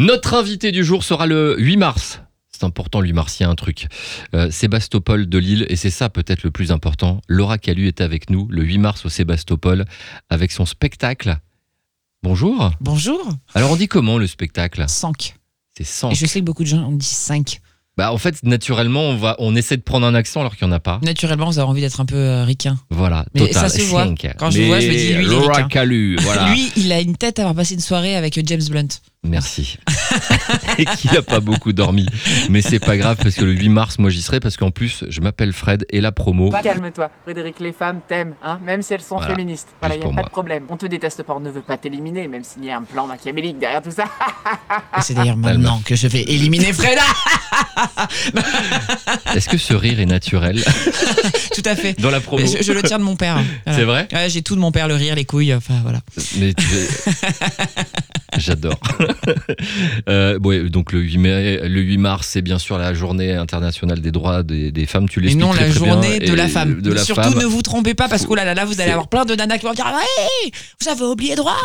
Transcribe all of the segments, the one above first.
Notre invité du jour sera le 8 mars. C'est important, 8 mars, il y a un truc. Euh, Sébastopol de Lille, et c'est ça peut-être le plus important. Laura Calu est avec nous le 8 mars au Sébastopol avec son spectacle. Bonjour. Bonjour. Alors on dit comment le spectacle? 5. C'est 100. Et je sais que beaucoup de gens ont dit 5. Bah en fait, naturellement, on va, on essaie de prendre un accent alors qu'il n'y en a pas. Naturellement, vous avez envie d'être un peu euh, ricain. Voilà. Mais total, ça se voit. cinq. Quand je le vois, je me dis, lui, il est Laura ricain. Calu, voilà. Lui, il a une tête à avoir passé une soirée avec euh, James Blunt. Merci. et qui n'a pas beaucoup dormi. Mais c'est pas grave parce que le 8 mars, moi j'y serai parce qu'en plus, je m'appelle Fred et la promo. Calme-toi, Frédéric, les femmes t'aiment, hein, même si elles sont Voilà. féministes. Voilà, Juste y a pas moi. de problème. On te déteste pas, on ne veut pas t'éliminer, même s'il y a un plan machiavélique derrière tout ça. Et c'est d'ailleurs maintenant que je vais éliminer Freda. Est-ce que ce rire est naturel Tout à fait. dans la promo Je, je le tiens de mon père. Voilà. C'est vrai Ouais, J'ai tout de mon père, le rire, les couilles, enfin voilà. Mais tu- J'adore. Euh, donc le 8, mai- le 8 mars, c'est bien sûr la journée internationale des droits des, des femmes. Tu Et l'expliques non très, la très bien. journée de Et la femme. De la Surtout femme. ne vous trompez pas parce que oh là là, là vous allez avoir plein de nanas qui vont dire hey, vous avez oublié droit.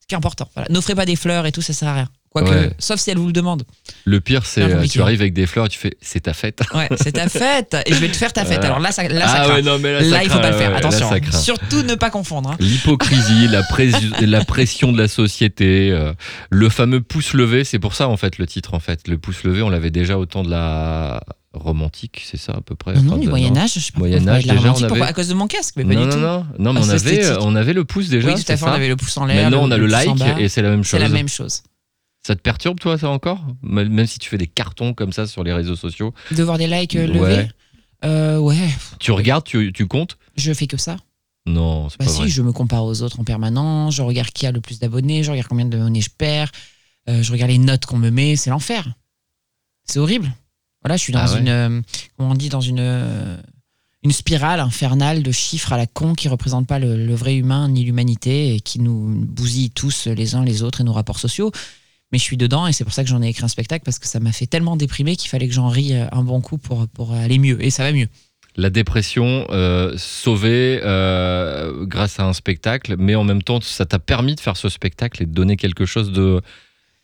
Ce qui est important. Voilà. N'offrez pas des fleurs et tout, ça sert à rien. Quoique, Ouais. sauf si elle vous le demande. Le pire, c'est Pas euh, tu arrives avec des fleurs et tu fais c'est ta fête. Ouais, c'est ta fête et je vais te faire ta fête. Voilà. Alors là, ça, là, ça ah craint. ouais, non, mais là, Là, ça il faut pas craint, le faire. là, Attention. ça craint. Surtout ne pas confondre. hein. L'hypocrisie, la, pression de la société, euh, le fameux pouce levé, c'est pour ça en fait le titre en fait. Le pouce levé, on l'avait déjà au temps de la romantique, c'est ça à peu près. Non, non, du Moyen Âge, je sais pas. Moyen Âge, déjà, on avait- À cause de mon casque, mais pas non, du non, tout. non, non, mais Ah, on c'est avait, esthétique. on avait le pouce déjà. oui, tout à c'est fait. ça On avait le pouce en l'air. Maintenant, on a le, like et c'est la même C'est chose. la même chose. Ça te perturbe toi ça encore Même si tu fais des cartons comme ça sur les réseaux sociaux, De voir des likes euh, levés. Ouais. Euh, ouais, tu regardes, tu, tu comptes je fais que ça. Non, c'est Bah pas si, vrai. je me compare aux autres en permanence, je regarde qui a le plus d'abonnés, je regarde combien d'abonnés je perds, euh, je regarde les notes qu'on me met, c'est l'enfer. C'est horrible. Voilà, je suis dans Ah ouais. une, euh, comment on dit, dans une, euh, une spirale infernale de chiffres à la con qui représentent pas le, le vrai humain ni l'humanité et qui nous bousillent tous les uns les autres et nos rapports sociaux. Mais je suis dedans et c'est pour ça que j'en ai écrit un spectacle parce que ça m'a fait tellement déprimer qu'il fallait que j'en rie euh, un bon coup pour, pour aller mieux. Et ça va mieux. La dépression euh, sauvée euh, grâce à un spectacle, mais en même temps, ça t'a permis de faire ce spectacle et de donner quelque chose de,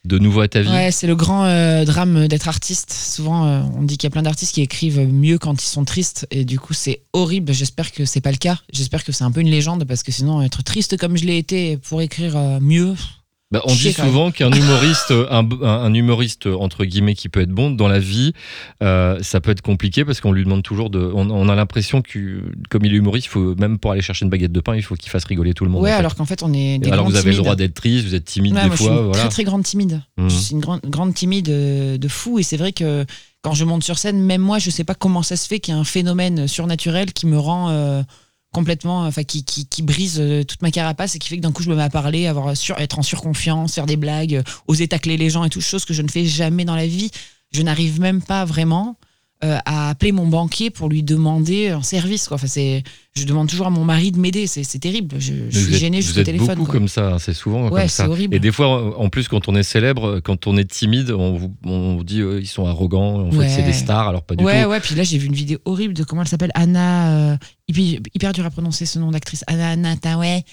de nouveau à ta vie? Ouais, c'est le grand euh, drame d'être artiste. Souvent, euh, on dit qu'il y a plein d'artistes qui écrivent mieux quand ils sont tristes, et du coup, c'est horrible. J'espère que c'est pas le cas. J'espère que c'est un peu une légende, parce que sinon, être triste comme je l'ai été pour écrire euh, mieux. Bah, on dit souvent qu'un humoriste, un, humoriste entre guillemets qui peut être bon dans la vie, euh, ça peut être compliqué parce qu'on lui demande toujours de. On, on a l'impression que comme il est humoriste, faut même pour aller chercher une baguette de pain, il faut qu'il fasse rigoler tout le monde. Ouais, en fait. alors qu'en fait, on est des alors vous avez le droit d'être triste, vous êtes timide Ouais, des moi, je fois, suis une voilà. très très grande timide. Mhm. Je suis une grande, grande timide euh, de fou et c'est vrai que quand je monte sur scène, même moi, je sais pas comment ça se fait qu'il y a un phénomène surnaturel qui me rend euh, complètement, enfin qui, qui, qui brise euh, toute ma carapace et qui fait que d'un coup je me mets à parler, avoir sur, être en surconfiance, faire des blagues, euh, oser tacler les gens et tout, chose que je ne fais jamais dans la vie. Je n'arrive même pas vraiment euh, à appeler mon banquier pour lui demander un service. Quoi. Enfin, c'est, je demande toujours à mon mari de m'aider. C'est, terrible. Je, suis êtes, gênée vous jusqu'au êtes téléphone. beaucoup quoi. comme ça, hein, c'est souvent Ouais, comme ça. horrible. Et des fois, en plus, quand on est célèbre, quand on est timide, on vous, on vous dit euh, ils sont arrogants, en fait c'est des stars, alors pas du ouais, tout. ouais, puis là j'ai vu une vidéo horrible de comment elle s'appelle Anna, euh, hyper, hyper dur à prononcer ce nom d'actrice, Anna Anna Tawai.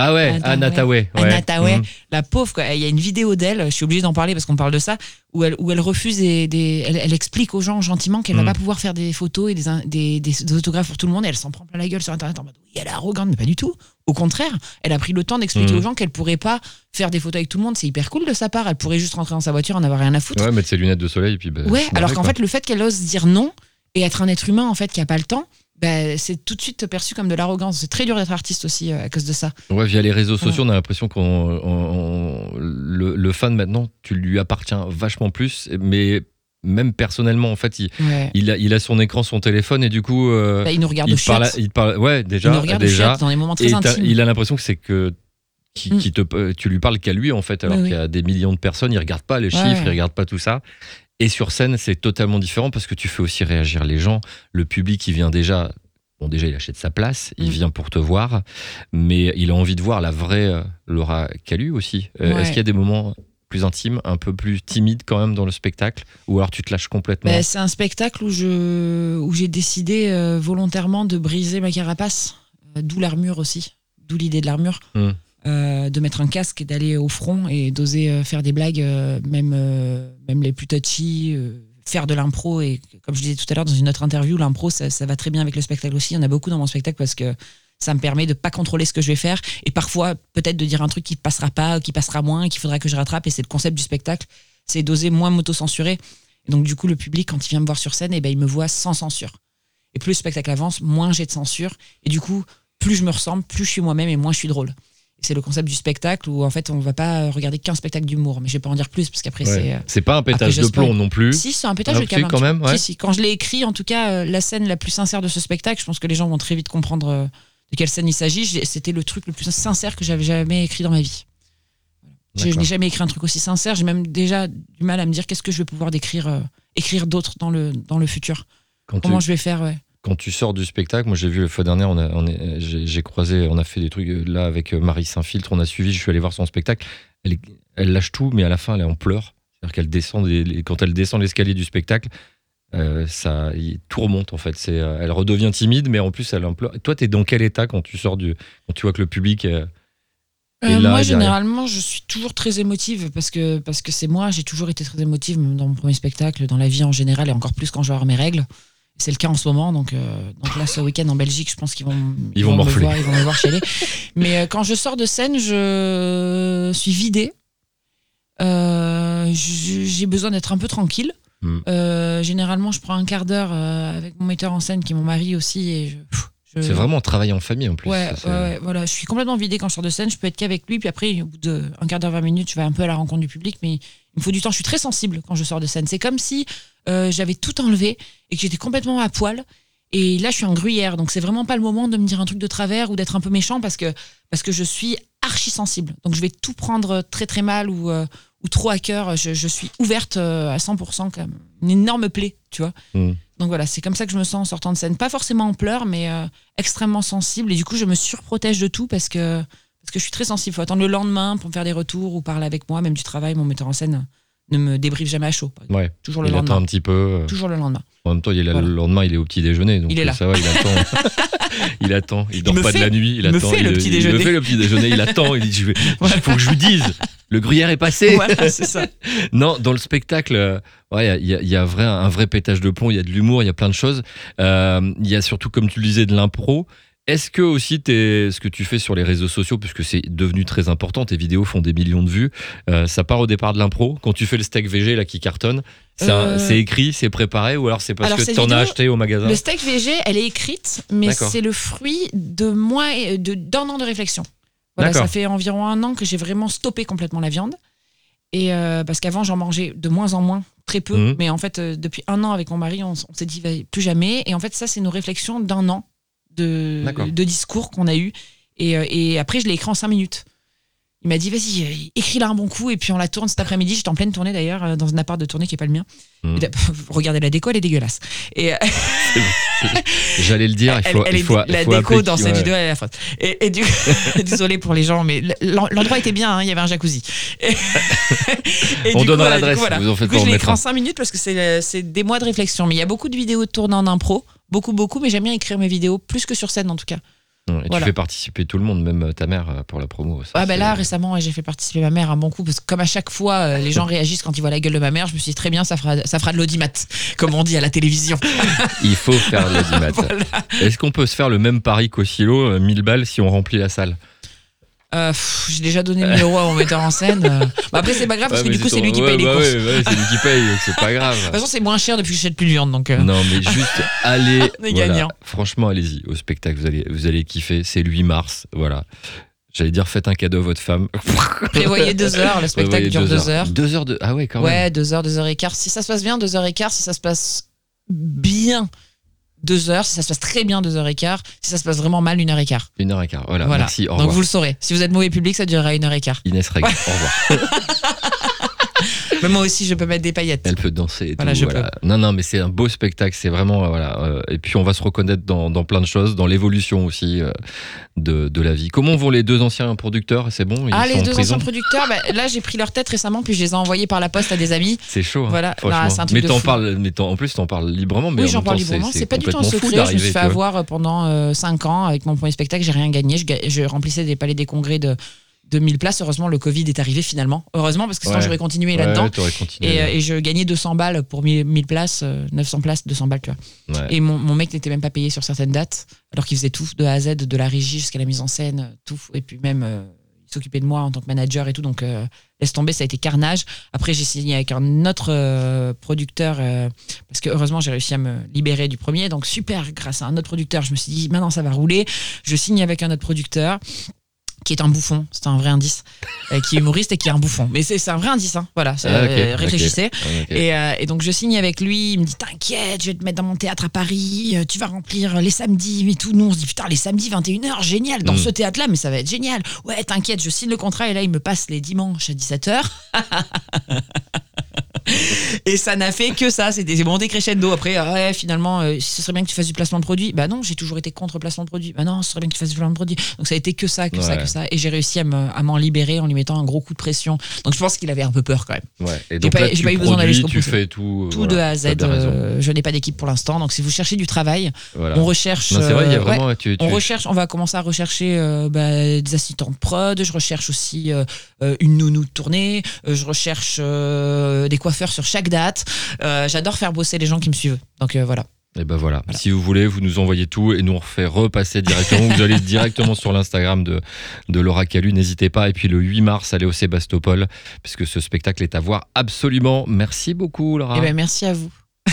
Ah ouais, Anna Tawai. Anna ouais. Tawai. Mhm. La pauvre, quoi. il y a une vidéo d'elle, je suis obligée d'en parler parce qu'on parle de ça, où elle, où elle refuse des. des- elle, elle explique aux gens gentiment qu'elle Mm. va pas pouvoir faire des photos et des, des, des- autographes pour tout le monde et elle s'en prend plein la gueule sur internet en mode oui, elle est arrogante, mais pas du tout. Au contraire, elle a pris le temps d'expliquer Mm. aux gens qu'elle pourrait pas faire des photos avec tout le monde, c'est hyper cool de sa part, elle pourrait juste rentrer dans sa voiture, en avoir rien à foutre. Ouais, mettre ses lunettes de soleil et puis. bah, Ouais, alors qu'en fait, le fait qu'elle ose dire non et être un être humain en fait qui a pas le temps, bah, c'est tout de suite perçu comme de l'arrogance. C'est très dur d'être artiste aussi euh, à cause de ça. Ouais, via les réseaux sociaux, on a l'impression qu'on on- on- le, le fan maintenant, tu lui appartiens vachement plus, mais même personnellement, en fait, il, Ouais. il a, il a son écran, son téléphone, et du coup, euh, Bah, il nous regarde il, parle, il parle, ouais, Il déjà, nous regarde déjà, dans des moments très intimes. il a l'impression que c'est que qui, Mm. qui te, tu lui parles qu'à lui en fait, alors Oui, qu'il y a des millions de personnes, il regarde pas les Ouais, chiffres, ouais. il regarde pas tout ça. Et sur scène, c'est totalement différent parce que tu fais aussi réagir les gens. Le public, il vient déjà. Bon, déjà, il achète sa place, il Mm. vient pour te voir, mais il a envie de voir la vraie euh, Laura Calu aussi. Euh, Ouais. Est-ce qu'il y a des moments plus intimes, un peu plus timides quand même dans le spectacle, ou alors tu te lâches complètement Bah, c'est un spectacle où je où j'ai décidé euh, volontairement de briser ma carapace, Euh, d'où l'armure aussi, d'où l'idée de l'armure. Hmm. Euh, de mettre un casque et d'aller au front et d'oser euh, faire des blagues, euh, même, même les plus touchy, faire de l'impro. Et comme je disais tout à l'heure dans une autre interview, l'impro, ça, ça va très bien avec le spectacle aussi. Il y en a beaucoup dans mon spectacle parce que ça me permet de pas contrôler ce que je vais faire et parfois peut-être de dire un truc qui passera pas, qui passera moins, qu'il faudra que je rattrape. Et c'est le concept du spectacle, c'est d'oser moins m'auto-censurer. Donc du coup, le public, quand il vient me voir sur scène, et ben, il me voit sans censure. Et plus le spectacle avance, moins j'ai de censure. Et du coup, plus je me ressemble, plus je suis moi-même et moins je suis drôle. C'est le concept du spectacle où en fait on va pas regarder qu'un spectacle d'humour, mais je vais pas en dire plus parce qu'après Ouais. c'est. euh, C'est pas un pétage de plomb non plus. Si, c'est un pétage Ah, de un quand même, ouais. Si, si. Quand je l'ai écrit, en tout cas, euh, la scène la plus sincère de ce spectacle, je pense que les gens vont très vite comprendre euh, de quelle scène il s'agit. C'était le truc le plus sincère que j'avais jamais écrit dans ma vie. Je, n'ai jamais écrit un truc aussi sincère. J'ai même déjà du mal à me dire qu'est-ce que je vais pouvoir décrire, euh, écrire d'autre dans le, dans le futur. Quand tu, Comment je vais faire, ouais. Quand tu sors du spectacle, moi j'ai vu la fois dernière, on a, on est- j'ai, croisé, on a fait des trucs euh, là avec euh, Marie Saint-Filtre, on a suivi, je suis allé voir son spectacle. Elle, lâche tout, mais à la fin elle est en pleurs. C'est-à-dire qu'elle descend, des- quand elle descend l'escalier du spectacle, euh, ça, tout remonte en fait. C'est, elle redevient timide, mais en plus elle en pleure. Toi, t'es dans quel état quand tu sors du, quand tu vois que le public euh, Euh, là, moi, généralement, je suis toujours très émotive parce que parce que c'est moi. J'ai toujours été très émotive, même dans mon premier spectacle, dans la vie en général, et encore plus quand je vais avoir mes règles. C'est le cas en ce moment. Donc, euh, donc là, ce week-end en Belgique, je pense qu'ils vont, Ils vont me voir, ils vont me voir chialer. Mais euh, quand je sors de scène, je suis vidée. Euh, j'ai besoin d'être un peu tranquille. Hmm. Généralement, je prends un quart d'heure avec mon metteur en scène, qui est mon mari aussi, et je, pff, je- C'est vraiment un travail en famille en plus. Ouais, voilà. Je suis complètement vidée quand je sors de scène. Je peux être qu'avec lui. Puis après, au bout d'un quart d'heure, 20 minutes, je vais un peu à la rencontre du public. Mais il me faut du temps. Je suis très sensible quand je sors de scène. C'est comme si euh, j'avais tout enlevé et que j'étais complètement à poil. Et là, je suis en gruyère. Donc, c'est vraiment pas le moment de me dire un truc de travers ou d'être un peu méchant parce que, parce que je suis archi sensible. Donc, je vais tout prendre très, très mal ou, euh, ou trop à cœur. Je, je suis ouverte euh, à 100% comme une énorme plaie, tu vois. Mm. Donc voilà, c'est comme ça que je me sens en sortant de scène. Pas forcément en pleurs, mais euh, extrêmement sensible. Et du coup, je me surprotège de tout parce que, parce que je suis très sensible. Il faut attendre le lendemain pour me faire des retours ou parler avec moi, même du travail. Mon metteur en scène ne me débriefe jamais à chaud. Ouais. Toujours le Il attend lendemain. un petit peu. euh, Toujours le lendemain. En même temps, il est là Voilà. le lendemain, il est au petit déjeuner. Donc Il est là. Ça va, il attend. il attend. Il dort me pas de la nuit. Il, il me attend. fait le il, petit il déjeuner. me fait le petit déjeuner. Il attend. Il dit je vais- Voilà. il faut que je lui dise. Le gruyère est passé. voilà, c'est ça. Non, dans le spectacle, euh, ouais, il y a, il y a vrai, un vrai pétage de plomb. Il y a de l'humour. Il y a plein de choses. Euh, Il y a surtout, comme tu le disais, de l'impro. Est-ce que aussi t'es- ce que tu fais sur les réseaux sociaux, puisque c'est devenu très important, tes vidéos font des millions de vues, euh, ça part au départ de l'impro? Quand tu fais le steak VG là qui cartonne, Euh, c'est écrit, c'est préparé, ou alors c'est parce Alors, que cette t'en as acheté au magasin? Le steak VG, elle est écrite, mais c'est le fruit de moi et de d'un an de réflexion. Voilà, ça fait environ un an que j'ai vraiment stoppé complètement la viande. Et euh, parce qu'avant, j'en mangeais de moins en moins, très peu. Mhm. Mais en fait, euh, depuis un an avec mon mari, on, on s'est dit plus jamais. Et en fait, ça, c'est nos réflexions d'un an de, de discours qu'on a eu. Et, euh, et après, je l'ai écrit en cinq minutes. Il m'a dit, vas-y, euh, écris-la un bon coup, et puis on la tourne cet après-midi. J'étais en pleine tournée d'ailleurs, euh, dans un appart de tournée qui n'est pas le mien. Là, regardez la déco, elle est dégueulasse. Et, J'allais le dire, il faut, elle, elle il faut, est, il la faut déco dans cette ouais. vidéo, elle est affreuse. Et, et du désolé pour les gens, mais l'en- l'endroit était bien, hein, il y avait un jacuzzi. Et, et On donnera l'adresse, voilà. vous en faites coup, pas, je écrit en 5 minutes parce que euh, c'est des mois de réflexion. Mais il y a beaucoup de vidéos tournées en impro, beaucoup, beaucoup, mais j'aime bien écrire mes vidéos, plus que sur scène en tout cas. Et Voilà. Tu fais participer tout le monde, même euh, ta mère, euh, pour la promo. ça, Ah ben là récemment j'ai fait participer ma mère un bon coup parce que comme à chaque fois euh, les gens réagissent quand ils voient la gueule de ma mère je me suis dit très bien ça fera ça fera de l'audimat comme on dit à la télévision Il faut faire l'audimat. Voilà. Est-ce qu'on peut se faire le même pari qu'au silo, euh, 1000 balles, si on remplit la salle? Euh, j'ai déjà donné le numéro à mon metteur en scène euh. Bah, après c'est pas grave parce que du coup c'est lui qui ouais, paye les bah courses ouais, ouais, c'est lui qui paye, donc c'est pas De grave. toute façon, c'est moins cher depuis que j'achète plus de viande. Donc, euh, Non, mais juste allez. Voilà. Franchement, allez-y au spectacle, vous allez, vous allez kiffer. C'est le 8 mars, voilà. J'allais dire, faites un cadeau à votre femme. prévoyez deux heures. Le spectacle dure deux heures. Deux heures de. Ah ouais, quand même. Ouais, deux heures, deux heures et quart. Si ça se passe bien, deux heures et quart. Si ça se passe bien, deux heures. Si ça se passe très bien, deux heures et quart. Si ça se passe vraiment mal, une heure et quart. Une heure et quart. Voilà, Voilà. merci. Au donc revoir. vous le saurez. Si vous êtes mauvais public, ça durera une heure et quart. Inès Reg, au revoir. Mais moi aussi, je peux mettre des paillettes. Elle peut danser et Voilà, tout. je voilà. Non, non, mais c'est un beau spectacle. C'est vraiment. euh, voilà. euh, et puis, on va se reconnaître dans, dans plein de choses, dans l'évolution aussi euh, de, de la vie. Comment vont les deux anciens producteurs? C'est bon ils Ah, sont les deux anciens producteurs, bah, là j'ai pris leur tête récemment, puis je les ai envoyés par la poste à des amis. C'est chaud. hein, Voilà, c'est un truc mais de t'en fou. parles, mais en plus, t'en parles librement. Mais oui, en j'en parle librement. C'est pas du tout un secret. Je me suis fait avoir pendant 5 ans avec mon premier spectacle. J'ai rien gagné. Je, ga- je remplissais des palais des congrès de, 2000 places. Heureusement, le Covid est arrivé finalement. Heureusement, parce que sinon Ouais. j'aurais continué Ouais, là-dedans. Et, euh, et je gagnais 200 balles pour 1000 1000 places, euh, 900 places, 200 balles, tu vois. Ouais. Et mon, mon mec n'était même pas payé sur certaines dates, alors qu'il faisait tout, de A à Z, de la régie jusqu'à la mise en scène, euh, tout. Et puis même, euh, il s'occupait de moi en tant que manager et tout. Donc, euh, laisse tomber, ça a été carnage. Après, j'ai signé avec un autre euh, producteur, euh, parce que heureusement, j'ai réussi à me libérer du premier. Donc, super, grâce à un autre producteur, je me suis dit, maintenant, ça va rouler. Je signe avec un autre producteur qui est un bouffon, c'est un vrai indice, euh, qui est humoriste et qui est un bouffon. Mais c'est un vrai indice, hein. voilà, Ah, ok, euh, réfléchissez. Ah. Et, euh, et donc je signe avec lui, il me dit t'inquiète, je vais te mettre dans mon théâtre à Paris, tu vas remplir les samedis et tout. Nous on se dit putain les samedis 21h, génial, dans Mm. ce théâtre-là, mais ça va être génial. Ouais t'inquiète, je signe le contrat et là il me passe les dimanches à 17h. Et ça n'a fait que ça, c'était monté crescendo. Après, ah ouais, finalement, euh, ce serait bien que tu fasses du placement de produit. Bah non, j'ai toujours été contre le placement de produit. Bah non, ce serait bien que tu fasses du placement de produit. Donc ça a été que ça, que ça, que ça. Et j'ai réussi à me- à m'en libérer en lui mettant un gros coup de pression. Donc je pense qu'il avait un peu peur quand même. Ouais. Et donc pas- là, j'ai tu pas eu besoin d'aller jusqu'au tu bout. fais tout. Tout voilà, de A à Z. euh, je n'ai pas d'équipe pour l'instant. Donc si vous cherchez du travail, Voilà. on recherche. Non, vrai, il y a euh, vraiment. tu- tu- on recherche, on va commencer à rechercher euh, bah, des assistants de prod. Je recherche aussi euh, euh, une nounou de tournée. Euh, je recherche euh, des coiffeurs sur chaque date. Euh, J'adore faire bosser les gens qui me suivent. Donc euh, voilà. Et ben voilà. Voilà. Si vous voulez, vous nous envoyez tout et nous on refait repasser directement. vous allez directement sur l'Instagram de, de Laura Calu, n'hésitez pas. Et puis le 8 mars, allez au Sébastopol, puisque ce spectacle est à voir absolument. Merci beaucoup, Laura. Eh ben merci à vous.